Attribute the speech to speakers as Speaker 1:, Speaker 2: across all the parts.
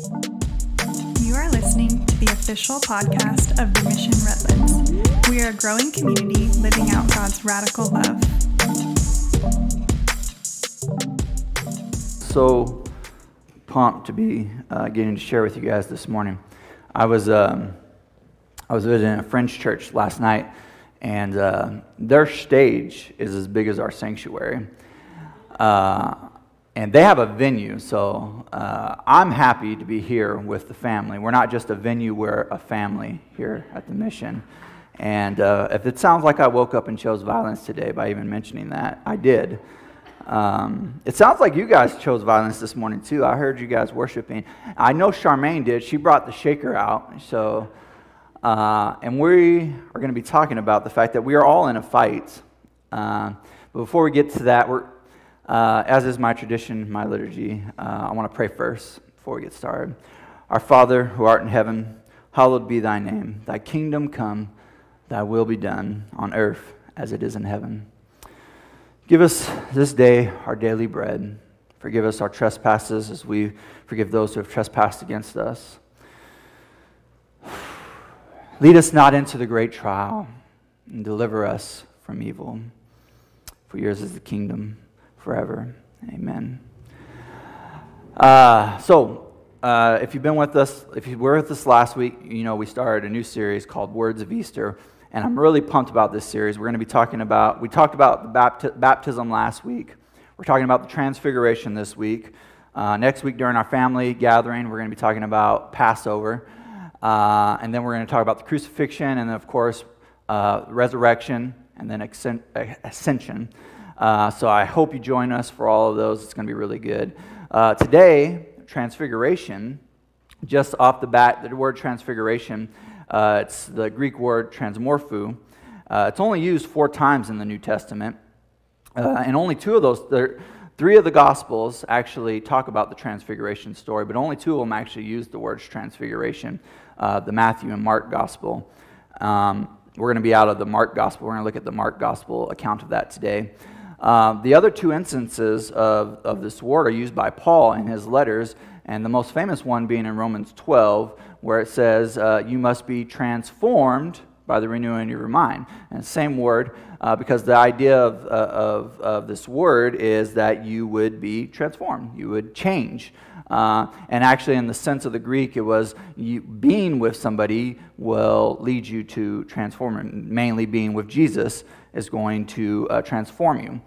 Speaker 1: You are listening to the official podcast of the Mission Redlands. We are a growing community living out God's radical love.
Speaker 2: So pumped to be uh, getting to share with you guys this morning. I was um, I was visiting a French church last night, and uh, their stage is as big as our sanctuary. Uh, and they have a venue, so uh, I'm happy to be here with the family. We're not just a venue, we're a family here at the mission. And uh, if it sounds like I woke up and chose violence today by even mentioning that, I did. Um, it sounds like you guys chose violence this morning too. I heard you guys worshiping. I know Charmaine did. She brought the shaker out. So, uh, and we are going to be talking about the fact that we are all in a fight. Uh, but before we get to that, we're uh, as is my tradition, my liturgy, uh, I want to pray first before we get started. Our Father, who art in heaven, hallowed be thy name. Thy kingdom come, thy will be done on earth as it is in heaven. Give us this day our daily bread. Forgive us our trespasses as we forgive those who have trespassed against us. Lead us not into the great trial, and deliver us from evil. For yours is the kingdom forever. Amen. Uh, so, uh, if you've been with us, if you were with us last week, you know we started a new series called Words of Easter, and I'm really pumped about this series. We're going to be talking about, we talked about the bapti- baptism last week. We're talking about the transfiguration this week. Uh, next week, during our family gathering, we're going to be talking about Passover. Uh, and then we're going to talk about the crucifixion, and then, of course, uh, resurrection, and then ascension. Uh, so I hope you join us for all of those. It's going to be really good. Uh, today, transfiguration, just off the bat, the word transfiguration, uh, it's the Greek word transmorpho. Uh, it's only used four times in the New Testament, uh, and only two of those, three of the Gospels actually talk about the transfiguration story, but only two of them actually use the word transfiguration uh, the Matthew and Mark Gospel. Um, we're going to be out of the Mark Gospel. We're going to look at the Mark Gospel account of that today. Um, the other two instances of, of this word are used by Paul in his letters, and the most famous one being in Romans 12, where it says, uh, You must be transformed by the renewing of your mind. And same word, uh, because the idea of, uh, of, of, this word is that you would be transformed, you would change. Uh, and actually, in the sense of the Greek, it was you, being with somebody will lead you to transform, mainly being with Jesus is going to uh, transform you.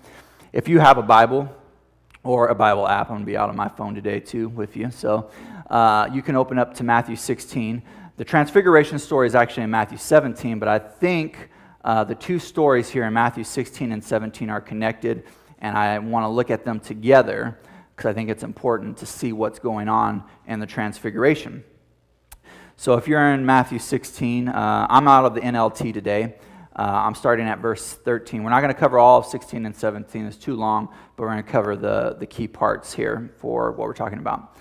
Speaker 2: If you have a Bible or a Bible app, I'm going to be out on my phone today too with you. So uh, you can open up to Matthew 16. The transfiguration story is actually in Matthew 17, but I think uh, the two stories here in Matthew 16 and 17 are connected, and I want to look at them together because I think it's important to see what's going on in the transfiguration. So if you're in Matthew 16, uh, I'm out of the NLT today. Uh, I'm starting at verse 13. We're not going to cover all of 16 and 17, it's too long, but we're going to cover the, the key parts here for what we're talking about.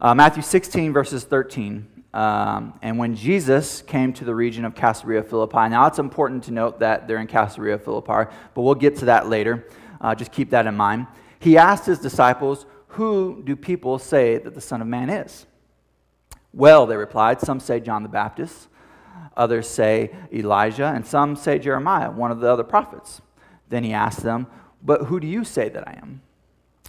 Speaker 2: Uh, Matthew 16, verses 13. Um, and when Jesus came to the region of Caesarea Philippi, now it's important to note that they're in Caesarea Philippi, but we'll get to that later. Uh, just keep that in mind. He asked his disciples, Who do people say that the Son of Man is? Well, they replied, Some say John the Baptist. Others say Elijah, and some say Jeremiah, one of the other prophets. Then he asked them, But who do you say that I am?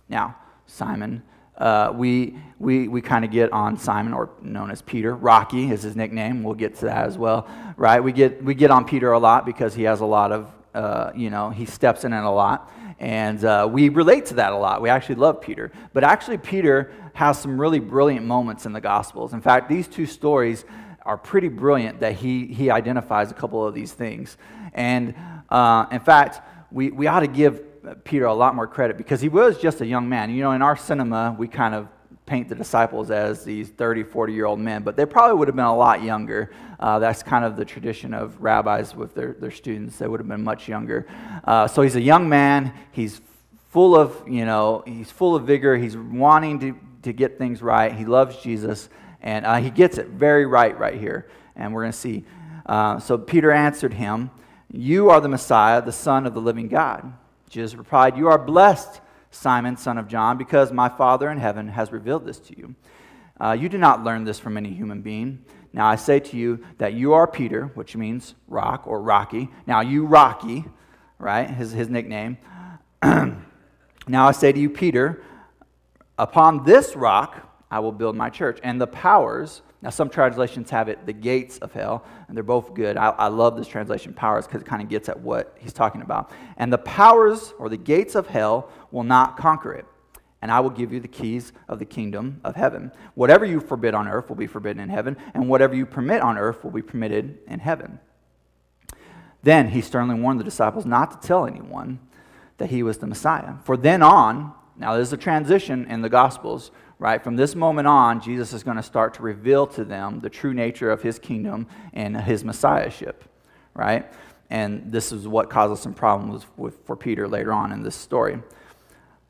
Speaker 2: Now, Simon, uh, we, we, we kind of get on Simon, or known as Peter. Rocky is his nickname. We'll get to that as well, right? We get, we get on Peter a lot because he has a lot of, uh, you know, he steps in it a lot. And uh, we relate to that a lot. We actually love Peter. But actually, Peter has some really brilliant moments in the Gospels. In fact, these two stories are pretty brilliant that he, he identifies a couple of these things. And uh, in fact, we, we ought to give Peter a lot more credit because he was just a young man. You know, in our cinema, we kind of paint the disciples as these 30, 40 year old men, but they probably would have been a lot younger. Uh, that's kind of the tradition of rabbis with their, their students. They would have been much younger. Uh, so he's a young man. He's full of, you know, he's full of vigor. He's wanting to, to get things right. He loves Jesus. And uh, he gets it very right right here. And we're going to see. Uh, so Peter answered him, You are the Messiah, the Son of the living God. Jesus replied, You are blessed, Simon, son of John, because my Father in heaven has revealed this to you. Uh, you did not learn this from any human being. Now I say to you that you are Peter, which means rock or rocky. Now you rocky, right? His, his nickname. now I say to you, Peter, upon this rock I will build my church, and the powers. Now, some translations have it the gates of hell, and they're both good. I, I love this translation, powers, because it kind of gets at what he's talking about. And the powers or the gates of hell will not conquer it and I will give you the keys of the kingdom of heaven. Whatever you forbid on earth will be forbidden in heaven, and whatever you permit on earth will be permitted in heaven. Then he sternly warned the disciples not to tell anyone that he was the Messiah. For then on, now there's a transition in the Gospels, right? From this moment on, Jesus is going to start to reveal to them the true nature of his kingdom and his messiahship, right? And this is what causes some problems with, for Peter later on in this story.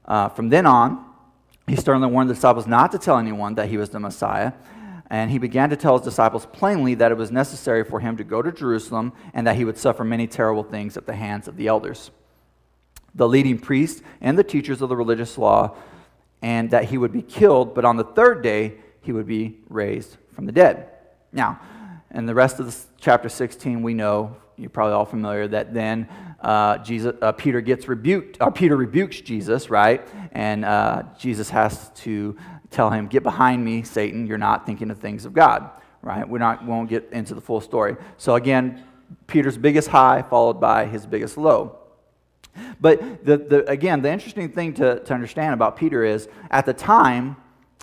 Speaker 2: Uh, from then on, he sternly warned the disciples not to tell anyone that he was the Messiah. And he began to tell his disciples plainly that it was necessary for him to go to Jerusalem and that he would suffer many terrible things at the hands of the elders, the leading priests, and the teachers of the religious law, and that he would be killed, but on the third day he would be raised from the dead. Now, in the rest of this, chapter 16, we know, you're probably all familiar, that then uh, Jesus, uh, Peter gets rebuked, or Peter rebukes Jesus, right? And uh, Jesus has to tell him, Get behind me, Satan, you're not thinking of things of God, right? We're not, we won't get into the full story. So again, Peter's biggest high followed by his biggest low. But the, the, again, the interesting thing to, to understand about Peter is at the time,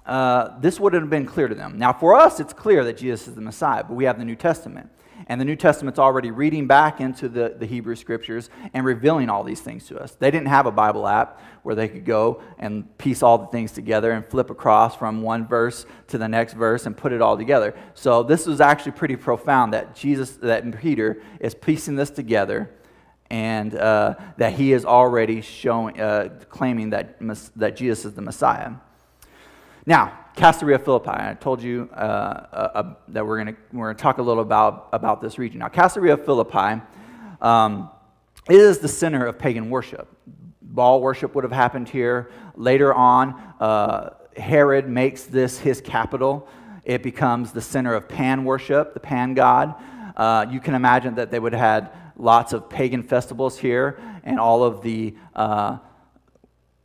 Speaker 2: uh, this wouldn't have been clear to them. Now, for us, it's clear that Jesus is the Messiah, but we have the New Testament. And the New Testament's already reading back into the, the Hebrew scriptures and revealing all these things to us. They didn't have a Bible app where they could go and piece all the things together and flip across from one verse to the next verse and put it all together. So this was actually pretty profound that Jesus, that Peter is piecing this together and uh, that he is already showing, uh, claiming that, that Jesus is the Messiah. Now, Caesarea Philippi. I told you uh, uh, uh that we're going we're gonna talk a little about, about this region. Now, Caesarea Philippi um, is the center of pagan worship. Baal worship would have happened here. Later on, uh, Herod makes this his capital. It becomes the center of Pan worship, the Pan god. You can imagine that they would have had lots of pagan festivals here and all of the uh,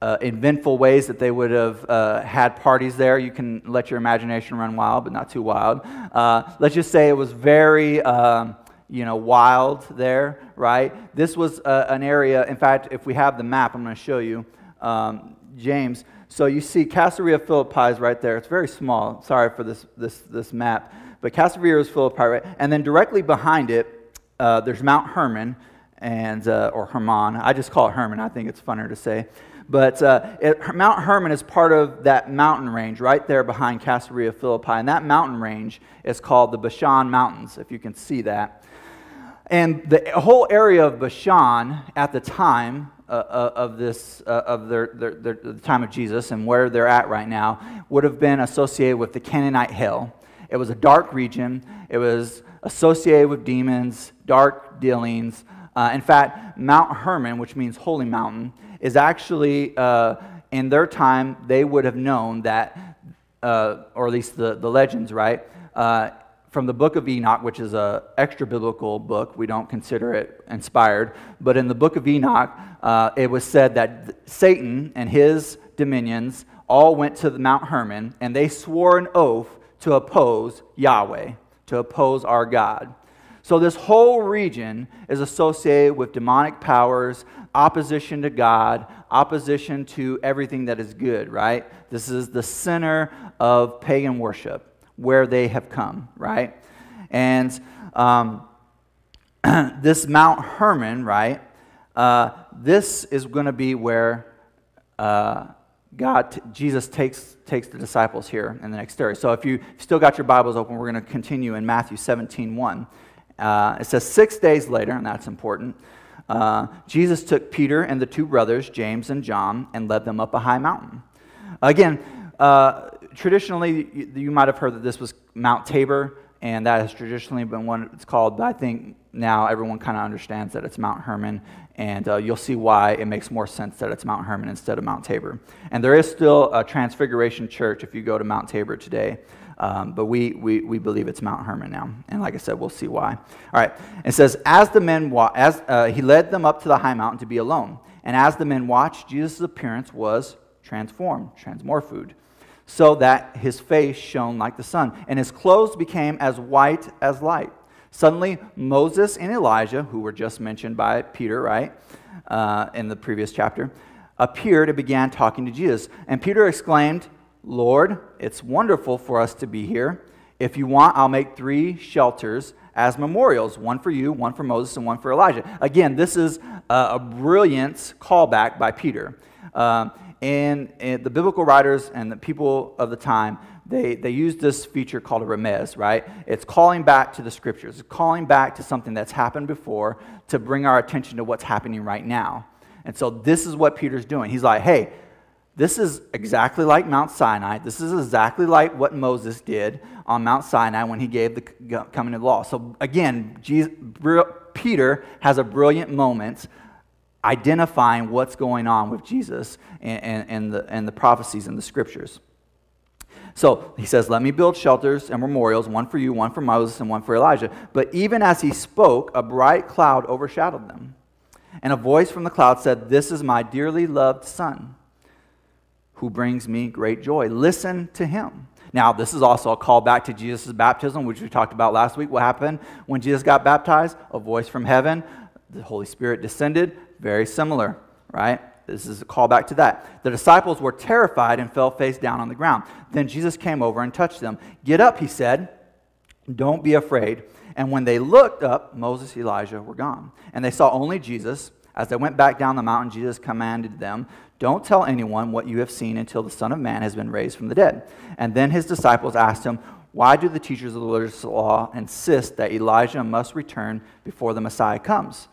Speaker 2: uh, eventful ways that they would have uh, had parties there. You can let your imagination run wild, but not too wild. Uh, let's just say it was very, um, you know, wild there, right? This was uh, an area. In fact, if we have the map, I'm going to show you, um, James. So you see Caesarea Philippi is right there. It's very small. Sorry for this this this map, but Caesarea is Philippi, right? And then directly behind it, uh, there's Mount Hermon, and uh, or Hermon. I just call it Hermon. I think it's funner to say. But uh, it, Mount Hermon is part of that mountain range right there behind Caesarea Philippi. And that mountain range is called the Bashan Mountains, if you can see that. And the whole area of Bashan at the time uh, uh of this uh, of their, their, their, the time of Jesus and where they're at right now would have been associated with the Canaanite hill. It was a dark region. It was associated with demons, dark dealings. Uh, in fact, Mount Hermon, which means holy mountain, is actually, uh, in their time, they would have known that, uh, or at least the, the legends, right? Uh, from the book of Enoch, which is an extra biblical book, we don't consider it inspired, but in the book of Enoch, uh, it was said that Satan and his dominions all went to Mount Hermon and they swore an oath to oppose Yahweh, to oppose our God. So, this whole region is associated with demonic powers, opposition to God, opposition to everything that is good, right? This is the center of pagan worship where they have come, right? And um, this Mount Hermon, right? Uh, this is going to be where uh, God, Jesus takes, takes the disciples here in the next story. So if you still got your Bibles open, we're going to continue in Matthew 17 1. Uh, it says, Six days later, and that's important. Uh, Jesus took Peter and the two brothers, James and John, and led them up a high mountain. Again, uh, traditionally, you, you, might have heard that this was Mount Tabor, and that has traditionally been what it's called, I think now everyone kind of understands that it's Mount Hermon, and uh, you'll see why it makes more sense that it's Mount Hermon instead of Mount Tabor. And there is still a Transfiguration Church if you go to Mount Tabor today. Um, but we, we, we believe it's Mount Hermon now. And like I said, we'll see why. All right. It says, As the men, wa- as, uh, he led them up to the high mountain to be alone. And as the men watched, Jesus' appearance was transformed, transmorphed, so that his face shone like the sun, and his clothes became as white as light. Suddenly, Moses and Elijah, who were just mentioned by Peter, right, uh, in the previous chapter, appeared and began talking to Jesus. And Peter exclaimed, Lord, it's wonderful for us to be here. If you want, I'll make three shelters as memorials one for you, one for Moses, and one for Elijah. Again, this is a brilliant callback by Peter. Um, and, and, the biblical writers and the people of the time, they, they use this feature called a remez, right? It's calling back to the scriptures, it's calling back to something that's happened before to bring our attention to what's happening right now. And so this is what Peter's doing. He's like, hey, this is exactly like Mount Sinai. This is exactly like what Moses did on Mount Sinai when he gave the coming of the law. So again, Jesus, Peter has a brilliant moment identifying what's going on with Jesus and, and, and, the, and the prophecies in the scriptures. So he says, Let me build shelters and memorials, one for you, one for Moses, and one for Elijah. But even as he spoke, a bright cloud overshadowed them. And a voice from the cloud said, This is my dearly loved son who brings me great joy. Listen to him. Now, this is also a call back to Jesus' baptism, which we talked about last week. What happened when Jesus got baptized? A voice from heaven, the Holy Spirit descended. Very similar, right? This is a callback to that. The disciples were terrified and fell face down on the ground. Then Jesus came over and touched them. Get up, he said. Don't be afraid. And when they looked up, Moses, and Elijah were gone. And they saw only Jesus. As they went back down the mountain, Jesus commanded them, Don't tell anyone what you have seen until the Son of Man has been raised from the dead. And then his disciples asked him, Why do the teachers of the religious law insist that Elijah must return before the Messiah comes?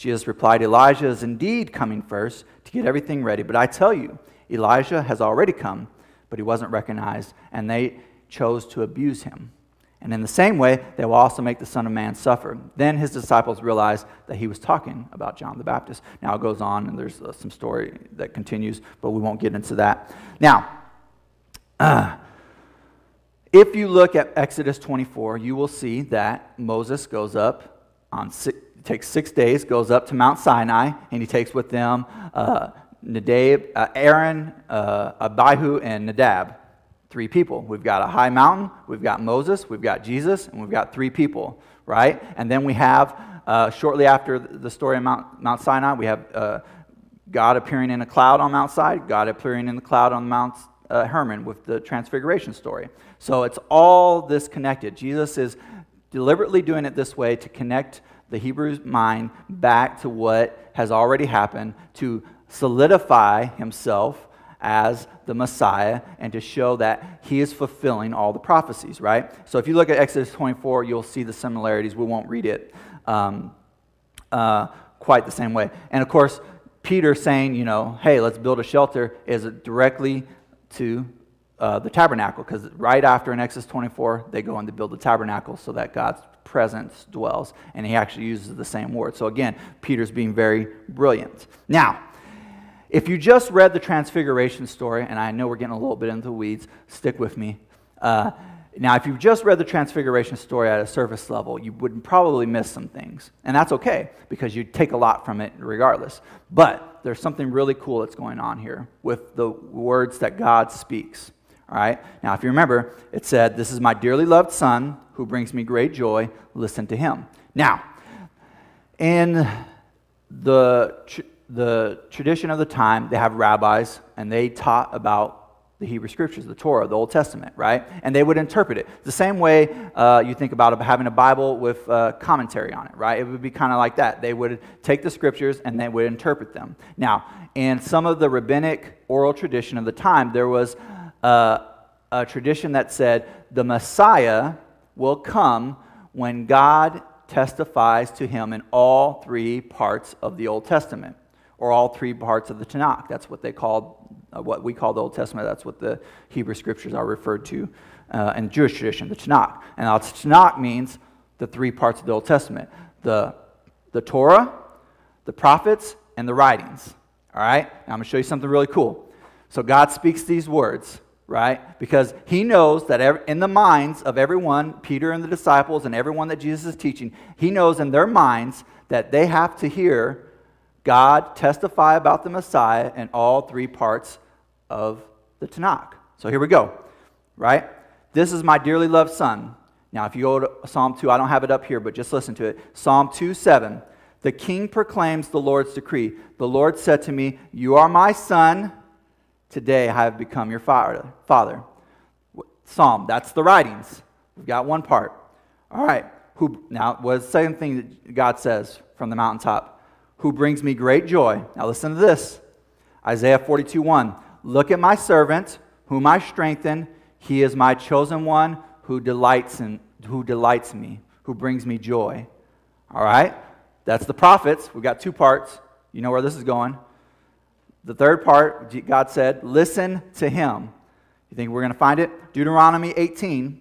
Speaker 2: Jesus replied, Elijah is indeed coming first to get everything ready, but I tell you, Elijah has already come, but he wasn't recognized, and they chose to abuse him. And in the same way, they will also make the Son of Man suffer. Then his disciples realized that he was talking about John the Baptist. Now it goes on, and there's uh, some story that continues, but we won't get into that. Now, uh, if you look at Exodus 24, you will see that Moses goes up on six, takes six days, goes up to Mount Sinai, and he takes with them uh, Nadab, uh, Aaron, uh, Abihu, and Nadab three people. We've got a high mountain, we've got Moses, we've got Jesus, and we've got three people, right? And then we have, uh, shortly after the story of Mount, Mount Sinai, we have uh, God appearing in a cloud on Mount Sinai, God appearing in the cloud on Mount uh, Hermon with the transfiguration story. So it's all this connected. Jesus is deliberately doing it this way to connect the Hebrew's mind back to what has already happened, to solidify himself as the Messiah and to show that he is fulfilling all the prophecies, right? So if you look at Exodus 24, you'll see the similarities. We won't read it um, uh, quite the same way. And of course, Peter saying, you know, hey, let's build a shelter is directly to uh, the tabernacle because right after in Exodus 24, they go in to build the tabernacle so that God's presence dwells. And he actually uses the same word. So again, Peter's being very brilliant. Now, if you just read the Transfiguration story, and I know we're getting a little bit into the weeds, stick with me. Uh, now, if you've just read the Transfiguration story at a surface level, you would probably miss some things. And that's okay, because you take a lot from it regardless. But there's something really cool that's going on here with the words that God speaks. All right? Now, if you remember, it said, This is my dearly loved Son who brings me great joy. Listen to him. Now, in the the tradition of the time, they have rabbis, and they taught about the Hebrew scriptures, the Torah, the Old Testament, right? And they would interpret it. The same way uh, you think about having a Bible with uh, commentary on it, right? It would be kind of like that. They would take the scriptures and they would interpret them. Now, in some of the rabbinic oral tradition of the time, there was uh, a tradition that said the Messiah will come when God testifies to him in all three parts of the Old Testament or all three parts of the Tanakh. That's what they called, uh, what we call the Old Testament. That's what the Hebrew scriptures are referred to uh, in Jewish tradition, the Tanakh. And now, Tanakh means the three parts of the Old Testament the, the Torah, the prophets, and the writings. All right? Now I'm going to show you something really cool. So God speaks these words, right? Because he knows that in the minds of everyone, Peter and the disciples, and everyone that Jesus is teaching, he knows in their minds that they have to hear God testify about the Messiah in all three parts of the Tanakh. So here we go, right? This is my dearly loved son. Now, if you go to Psalm 2, I don't have it up here, but just listen to it. Psalm 2 7. The king proclaims the Lord's decree. The Lord said to me, You are my son. Today I have become your father. Father. Psalm, that's the writings. We've got one part. All right. Who now was the second thing that God says from the mountaintop? Who brings me great joy. Now listen to this. Isaiah 42 1. Look at my servant, whom I strengthen. He is my chosen one who delights in who delights me, who brings me joy. All right? That's the prophets. We've got two parts. You know where this is going. The third part, God said, listen to him. You think we're going to find it? Deuteronomy 18,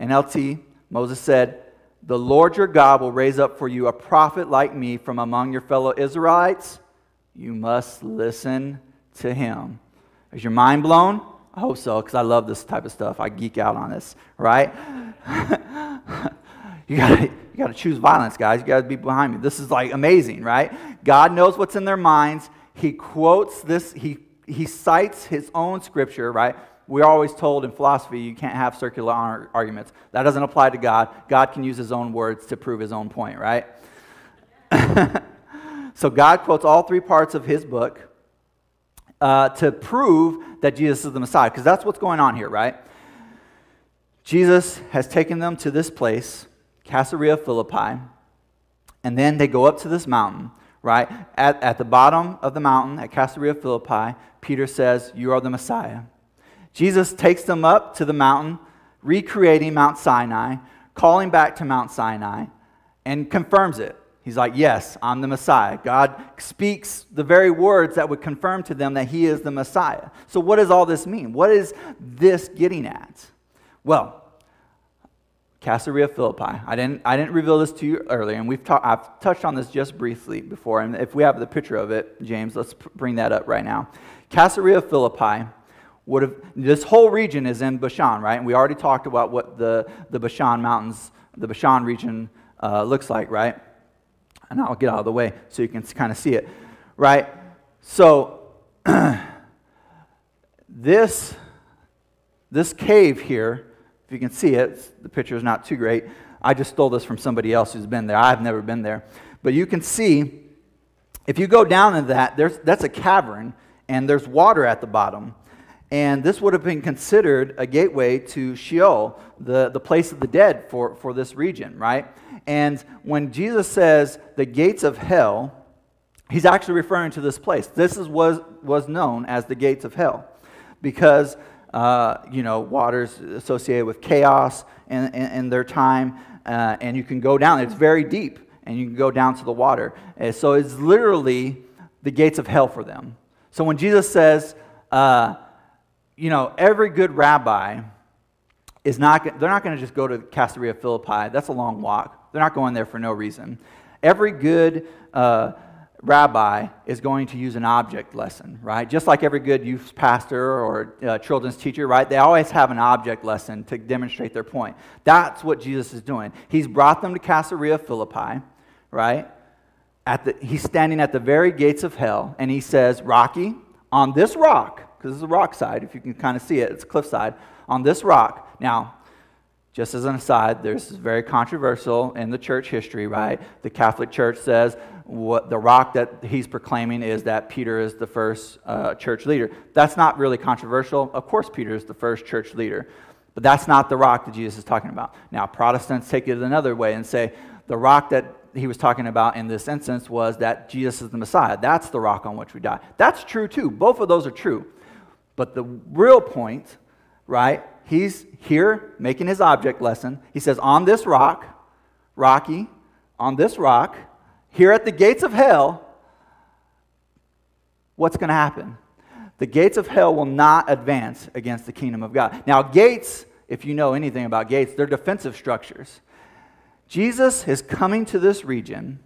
Speaker 2: NLT, Moses said, The Lord your God will raise up for you a prophet like me from among your fellow Israelites. You must listen to him. Is your mind blown? I hope so, because I love this type of stuff. I geek out on this, right? you got to you got to choose violence, guys. You got to be behind me. This is like amazing, right? God knows what's in their minds. He quotes this. He he cites his own scripture, right? We're always told in philosophy you can't have circular arguments. That doesn't apply to God. God can use his own words to prove his own point, right? so God quotes all three parts of his book uh, to prove that Jesus is the Messiah, because that's what's going on here, right? Jesus has taken them to this place, Caesarea Philippi, and then they go up to this mountain, right? At, at the bottom of the mountain at Caesarea Philippi, Peter says, You are the Messiah. Jesus takes them up to the mountain, recreating Mount Sinai, calling back to Mount Sinai, and confirms it. He's like, Yes, I'm the Messiah. God speaks the very words that would confirm to them that He is the Messiah. So, what does all this mean? What is this getting at? Well, Caesarea Philippi. I didn't, I didn't reveal this to you earlier, and we've ta- I've touched on this just briefly before. And if we have the picture of it, James, let's bring that up right now. Caesarea Philippi would have, this whole region is in Bashan, right? And we already talked about what the, the Bashan mountains, the Bashan region uh, looks like, right? And I'll get out of the way so you can kind of see it, right? So, this, this cave here, if you can see it, the picture is not too great. I just stole this from somebody else who's been there. I've never been there. But you can see, if you go down in that, there's, that's a cavern, and there's water at the bottom. And this would have been considered a gateway to Sheol, the, the place of the dead for, for this region, right? And when Jesus says the gates of hell, he's actually referring to this place. This is, was, was known as the gates of hell because, uh, you know, water's associated with chaos in, in, in their time, uh, and you can go down. It's very deep, and you can go down to the water. And so it's literally the gates of hell for them. So when Jesus says, uh, you know, every good rabbi is not, they're not going to just go to Caesarea Philippi. That's a long walk. They're not going there for no reason. Every good uh, rabbi is going to use an object lesson, right? Just like every good youth pastor or uh, children's teacher, right? They always have an object lesson to demonstrate their point. That's what Jesus is doing. He's brought them to Caesarea Philippi, right? At the, he's standing at the very gates of hell, and he says, Rocky, on this rock, because this is a rock side, if you can kind of see it, it's a cliffside. On this rock, now, just as an aside, there's very controversial in the church history, right? The Catholic Church says what the rock that he's proclaiming is that Peter is the first uh, church leader. That's not really controversial. Of course, Peter is the first church leader, but that's not the rock that Jesus is talking about. Now, Protestants take it another way and say the rock that he was talking about in this instance was that Jesus is the Messiah. That's the rock on which we die. That's true too. Both of those are true. But the real point, right? He's here making his object lesson. He says, On this rock, Rocky, on this rock, here at the gates of hell, what's going to happen? The gates of hell will not advance against the kingdom of God. Now, gates, if you know anything about gates, they're defensive structures. Jesus is coming to this region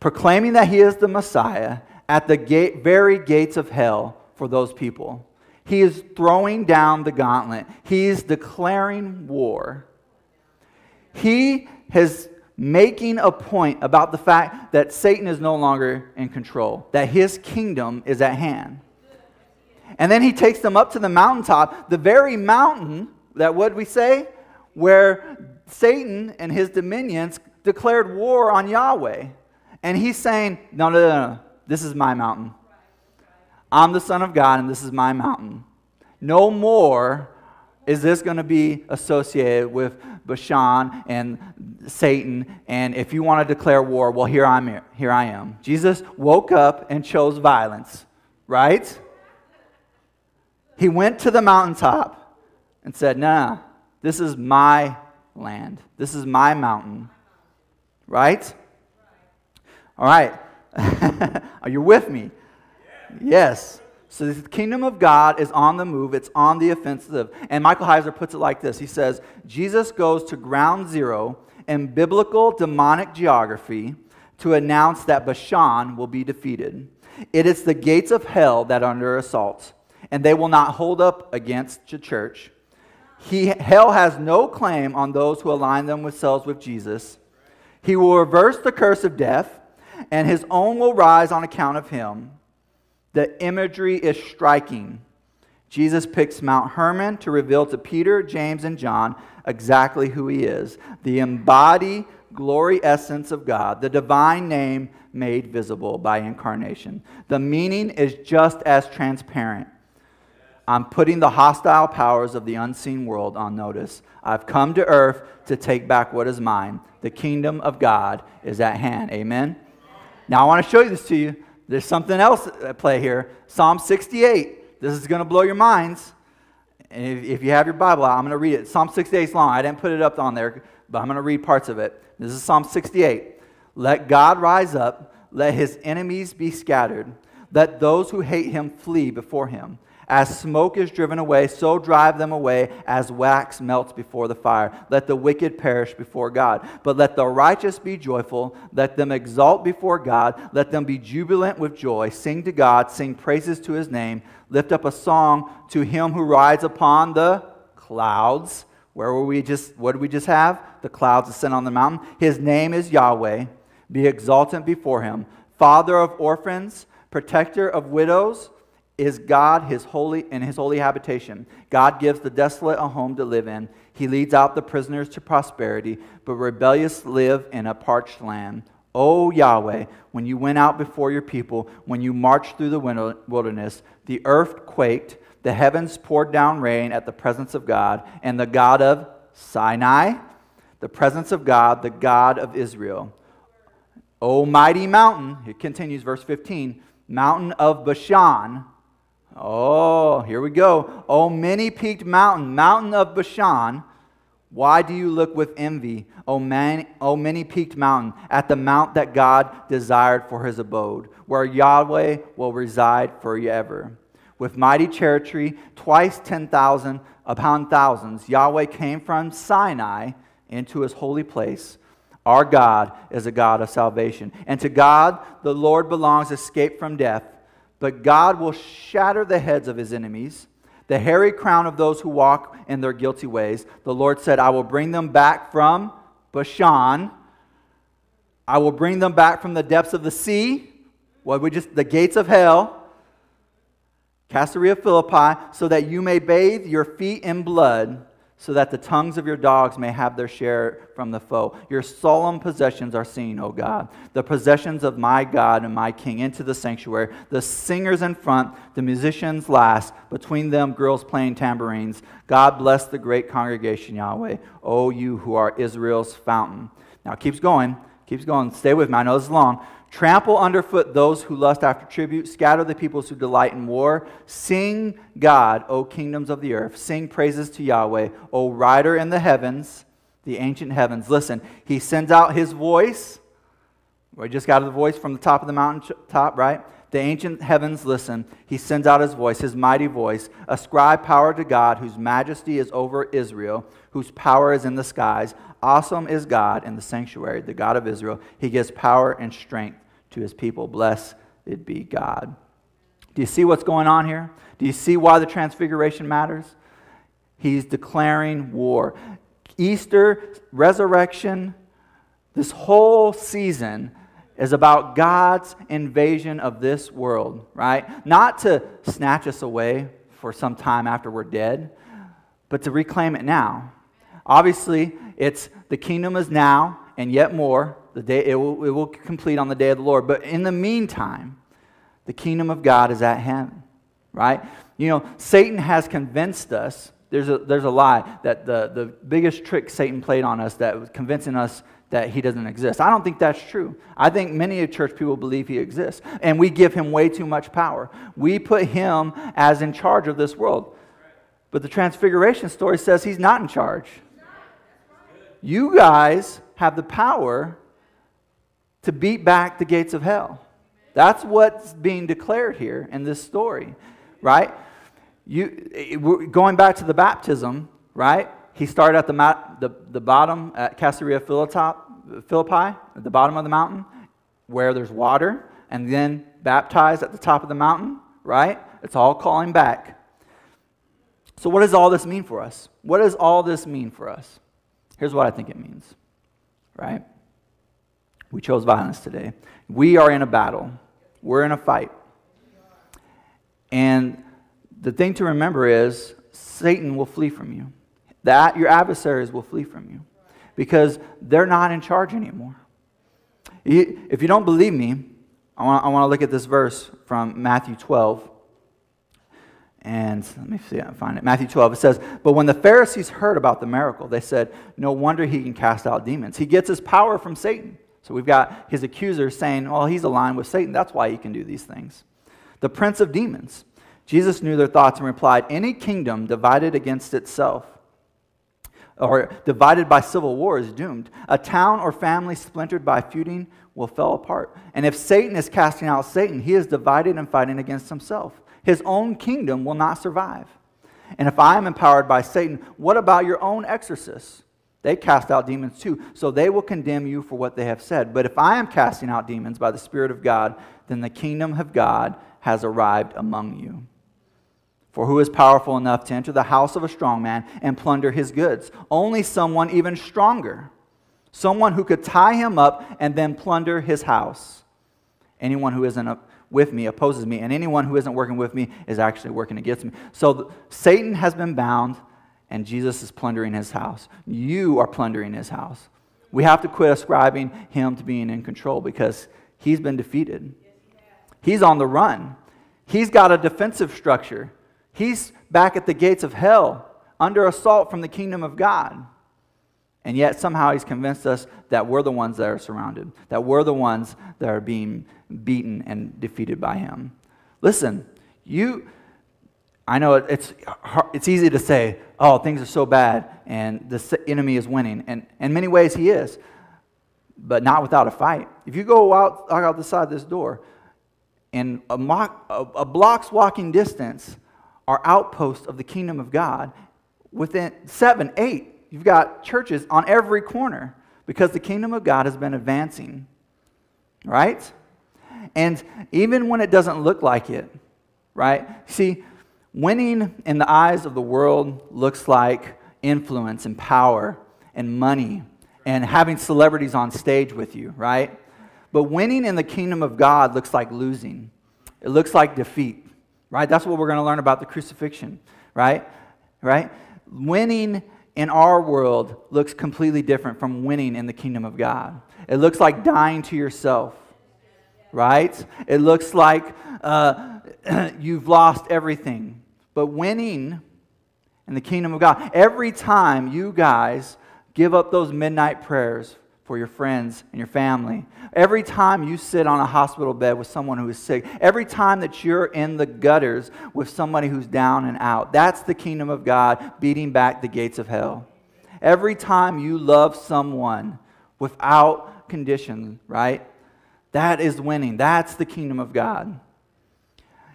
Speaker 2: proclaiming that he is the Messiah at the gate, very gates of hell for those people. He is throwing down the gauntlet. He is declaring war. He is making a point about the fact that Satan is no longer in control, that his kingdom is at hand. And then he takes them up to the mountaintop, the very mountain that, what we say, where Satan and his dominions declared war on Yahweh. And he's saying, no, no, no, no, this is my mountain. I'm the Son of God, and this is my mountain. No more is this going to be associated with Bashan and Satan. And if you want to declare war, well, here, I'm, here, here I am. Jesus woke up and chose violence, right? He went to the mountaintop and said, Nah, this is my land. This is my mountain. Right? All right. Are you with me? Yes. So the kingdom of God is on the move, it's on the offensive. And Michael Heiser puts it like this He says, Jesus goes to ground zero in biblical demonic geography to announce that Bashan will be defeated. It is the gates of hell that are under assault, and they will not hold up against the church. He, hell has no claim on those who align themselves with Jesus. He will reverse the curse of death, and his own will rise on account of him. The imagery is striking. Jesus picks Mount Hermon to reveal to Peter, James, and John exactly who he is the embodied glory essence of God, the divine name made visible by incarnation. The meaning is just as transparent. I'm putting the hostile powers of the unseen world on notice. I've come to earth to take back what is mine. The kingdom of God is at hand. Amen. Now I want to show you this to you. There's something else at play here. Psalm 68. This is going to blow your minds. And if, if you have your Bible out, I'm going to read it. Psalm 68 is long. I didn't put it up on there, but I'm going to read parts of it. This is Psalm 68. Let God rise up, let his enemies be scattered, let those who hate him flee before him. As smoke is driven away, so drive them away as wax melts before the fire. Let the wicked perish before God. But let the righteous be joyful. Let them exult before God. Let them be jubilant with joy. Sing to God. Sing praises to his name. Lift up a song to him who rides upon the clouds. Where were we just, what did we just have? The clouds ascend on the mountain. His name is Yahweh. Be exultant before him. Father of orphans, protector of widows is God his holy in his holy habitation. God gives the desolate a home to live in. He leads out the prisoners to prosperity, but rebellious live in a parched land. O Yahweh, when you went out before your people, when you marched through the wilderness, the earth quaked, the heavens poured down rain at the presence of God, and the God of Sinai, the presence of God, the God of Israel. O mighty mountain, it continues, verse 15, mountain of Bashan, Oh, here we go. Oh, many peaked mountain, mountain of Bashan, why do you look with envy, O, man, o many peaked mountain, at the mount that God desired for his abode, where Yahweh will reside forever? With mighty chariot, twice ten thousand upon thousands, Yahweh came from Sinai into his holy place. Our God is a God of salvation. And to God, the Lord belongs escape from death but God will shatter the heads of his enemies, the hairy crown of those who walk in their guilty ways. The Lord said, I will bring them back from Bashan. I will bring them back from the depths of the sea, what we just the gates of hell, Caesarea Philippi, so that you may bathe your feet in blood so that the tongues of your dogs may have their share from the foe. Your solemn possessions are seen, O God, the possessions of my God and my King into the sanctuary. The singers in front, the musicians last, between them girls playing tambourines. God bless the great congregation, Yahweh, O you who are Israel's fountain. Now keeps going, keeps going. Stay with me. I know this is long. Trample underfoot those who lust after tribute. Scatter the peoples who delight in war. Sing God, O kingdoms of the earth. Sing praises to Yahweh, O rider in the heavens, the ancient heavens. Listen, he sends out his voice. We just got the voice from the top of the mountain top, right? The ancient heavens listen. He sends out his voice, his mighty voice. Ascribe power to God, whose majesty is over Israel, whose power is in the skies. Awesome is God in the sanctuary, the God of Israel. He gives power and strength to his people. Blessed be God. Do you see what's going on here? Do you see why the transfiguration matters? He's declaring war. Easter, resurrection, this whole season is about God's invasion of this world, right? Not to snatch us away for some time after we're dead, but to reclaim it now. Obviously, it's the kingdom is now and yet more. The day it will, it will complete on the day of the Lord. But in the meantime, the kingdom of God is at hand, right? You know, Satan has convinced us. There's a, there's a lie that the, the biggest trick Satan played on us that was convincing us that he doesn't exist. I don't think that's true. I think many church people believe he exists, and we give him way too much power. We put him as in charge of this world. But the transfiguration story says he's not in charge. You guys have the power to beat back the gates of hell. That's what's being declared here in this story, right? You, eh, going back to the baptism, right? He started at the, the, the bottom at Caesarea Philippi, at the bottom of the mountain, where there's water, and then baptized at the top of the mountain, right? It's all calling back. So, what does all this mean for us? What does all this mean for us? Here's what I think it means, right? We chose violence today. We are in a battle, we're in a fight. And the thing to remember is Satan will flee from you that your adversaries will flee from you because they're not in charge anymore. If you don't believe me, I want, I want to look at this verse from Matthew 12. And let me see I find it. Matthew 12, it says, But when the Pharisees heard about the miracle, they said, No wonder he can cast out demons. He gets his power from Satan. So we've got his accusers saying, Well, he's aligned with Satan. That's why he can do these things. The prince of demons. Jesus knew their thoughts and replied, Any kingdom divided against itself or divided by civil war is doomed. A town or family splintered by feuding will fall apart. And if Satan is casting out Satan, he is divided and fighting against himself. His own kingdom will not survive. And if I am empowered by Satan, what about your own exorcists? They cast out demons too, so they will condemn you for what they have said. But if I am casting out demons by the Spirit of God, then the kingdom of God has arrived among you. For who is powerful enough to enter the house of a strong man and plunder his goods? Only someone even stronger. Someone who could tie him up and then plunder his house. Anyone who isn't with me opposes me, and anyone who isn't working with me is actually working against me. So Satan has been bound, and Jesus is plundering his house. You are plundering his house. We have to quit ascribing him to being in control because he's been defeated. He's on the run. He's got a defensive structure. He's back at the gates of hell under assault from the kingdom of God. And yet, somehow, he's convinced us that we're the ones that are surrounded, that we're the ones that are being beaten and defeated by him. Listen, you, I know it's, it's easy to say, oh, things are so bad and the enemy is winning. And in many ways, he is, but not without a fight. If you go out, out the side of this door, in a, mock, a, a block's walking distance, are outposts of the kingdom of God. Within seven, eight, you've got churches on every corner because the kingdom of God has been advancing. Right? And even when it doesn't look like it, right? See, winning in the eyes of the world looks like influence and power and money and having celebrities on stage with you, right? But winning in the kingdom of God looks like losing. It looks like defeat right? That's what we're going to learn about the crucifixion, right? Right? Winning in our world looks completely different from winning in the kingdom of God. It looks like dying to yourself, right? It looks like uh, you've lost everything. But winning in the kingdom of God, every time you guys give up those midnight prayers for your friends and your family. Every time you sit on a hospital bed with someone who is sick, every time that you're in the gutters with somebody who's down and out, that's the kingdom of God beating back the gates of hell. Every time you love someone without condition, right? That is winning. That's the kingdom of God.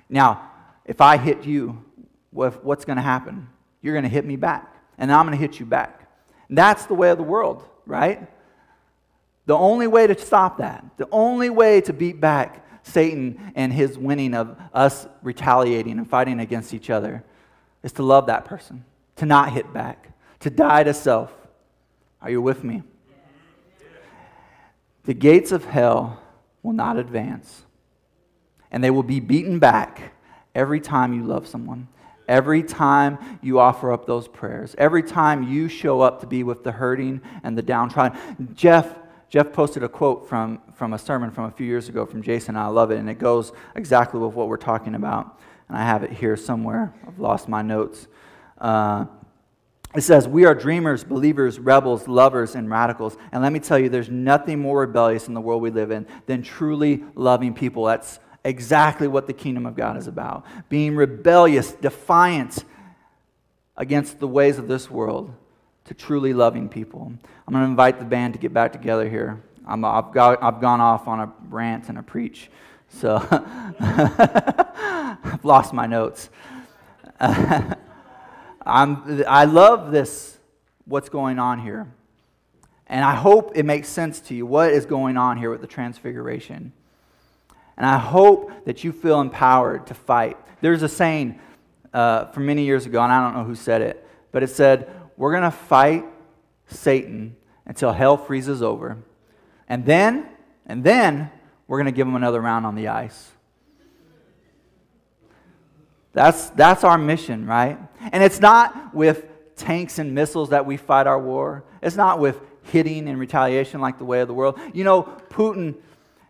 Speaker 2: Now, if I hit you, what's going to happen? You're going to hit me back, and I'm going to hit you back. That's the way of the world, right? The only way to stop that, the only way to beat back Satan and his winning of us retaliating and fighting against each other is to love that person, to not hit back, to die to self. Are you with me? The gates of hell will not advance, and they will be beaten back every time you love someone. Every time you offer up those prayers, every time you show up to be with the hurting and the downtrodden. Jeff, Jeff posted a quote from, from a sermon from a few years ago from Jason. I love it, and it goes exactly with what we're talking about. And I have it here somewhere. I've lost my notes. Uh, it says, We are dreamers, believers, rebels, lovers, and radicals. And let me tell you, there's nothing more rebellious in the world we live in than truly loving people. That's exactly what the kingdom of God is about being rebellious, defiant against the ways of this world, to truly loving people. I'm going to invite the band to get back together here. i have got, I've gone off on a rant and a preach, so I've lost my notes. I'm, I love this, what's going on here. And I hope it makes sense to you what is going on here with the transfiguration. And I hope that you feel empowered to fight. There's a saying uh, from many years ago, and I don't know who said it, but it said, We're going to fight Satan until hell freezes over. And then, and then, we're going to give him another round on the ice. That's, that's our mission, right? And it's not with tanks and missiles that we fight our war. It's not with hitting and retaliation like the way of the world. You know, Putin,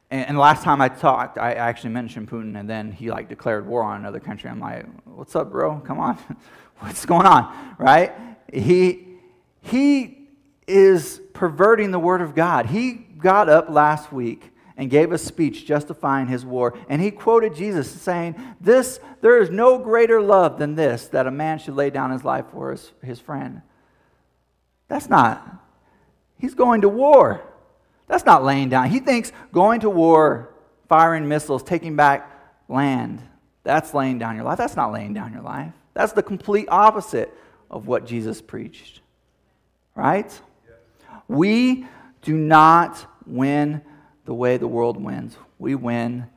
Speaker 2: and, last time I talked, I actually mentioned Putin, and then he like declared war on another country. I'm like, what's up, bro? Come on. what's going on, right? He, he is perverting the word of God. He got up last week and gave a speech justifying his war. And he quoted Jesus saying, This, there is no greater love than this, that a man should lay down his life for his, his friend. That's not. He's going to war. That's not laying down. He thinks going to war, firing missiles, taking back land, that's laying down your life. That's not laying down your life. That's the complete opposite of what Jesus preached. Right? We do not win the way the world wins. We win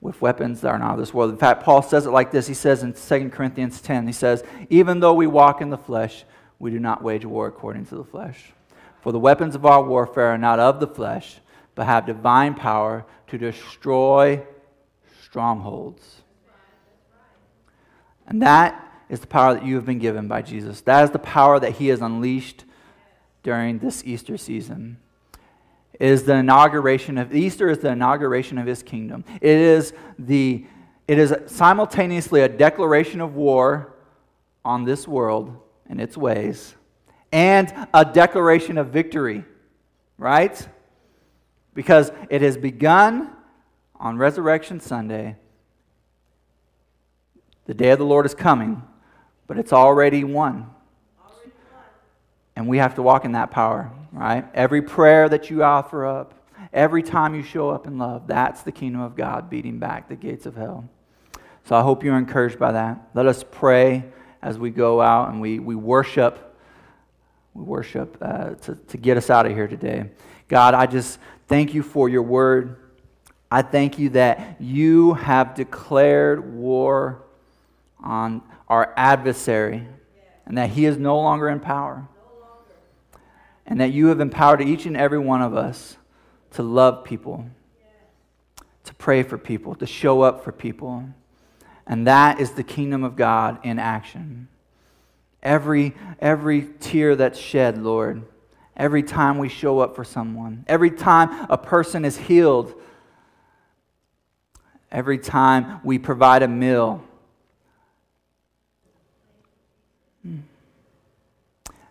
Speaker 2: with weapons that are not of this world. In fact, Paul says it like this. He says in 2 Corinthians 10, he says, Even though we walk in the flesh, we do not wage war according to the flesh. For the weapons of our warfare are not of the flesh, but have divine power to destroy strongholds. And that is the power that you have been given by Jesus. That is the power that he has unleashed during this Easter season is the inauguration of Easter is the inauguration of his kingdom. It is the it is simultaneously a declaration of war on this world and its ways and a declaration of victory, right? Because it has begun on Resurrection Sunday. The day of the Lord is coming, but it's already won. And we have to walk in that power right? Every prayer that you offer up, every time you show up in love, that's the kingdom of God beating back the gates of hell. So I hope you're encouraged by that. Let us pray as we go out and we, we worship. We worship uh, to, to get us out of here today. God, I just thank you for your word. I thank you that you have declared war on our adversary and that he is no longer in power and that you have empowered each and every one of us to love people, to pray for people, to show up for people. And that is the kingdom of God in action. Every, every tear that's shed, Lord, every time we show up for someone, every time a person is healed, every time we provide a meal.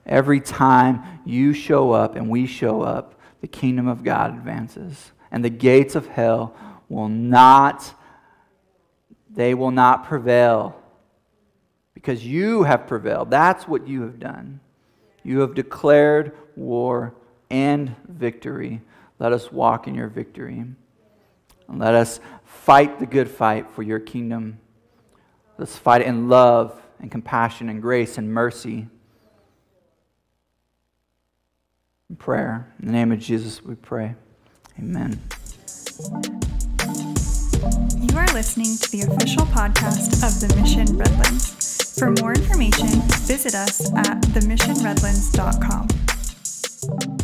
Speaker 2: Every time you show up and we show up, the kingdom of God advances. And the gates of hell will not, they will not prevail. Because you have prevailed. That's what you have done. You have declared war and victory. Let us walk in your victory. And let us fight the good fight for your kingdom. Let's fight in love and compassion and grace and mercy prayer. In the name of Jesus, we pray. Amen.
Speaker 1: You are listening to the official podcast of The Mission Redlands. For more information, visit us at themissionredlands.com.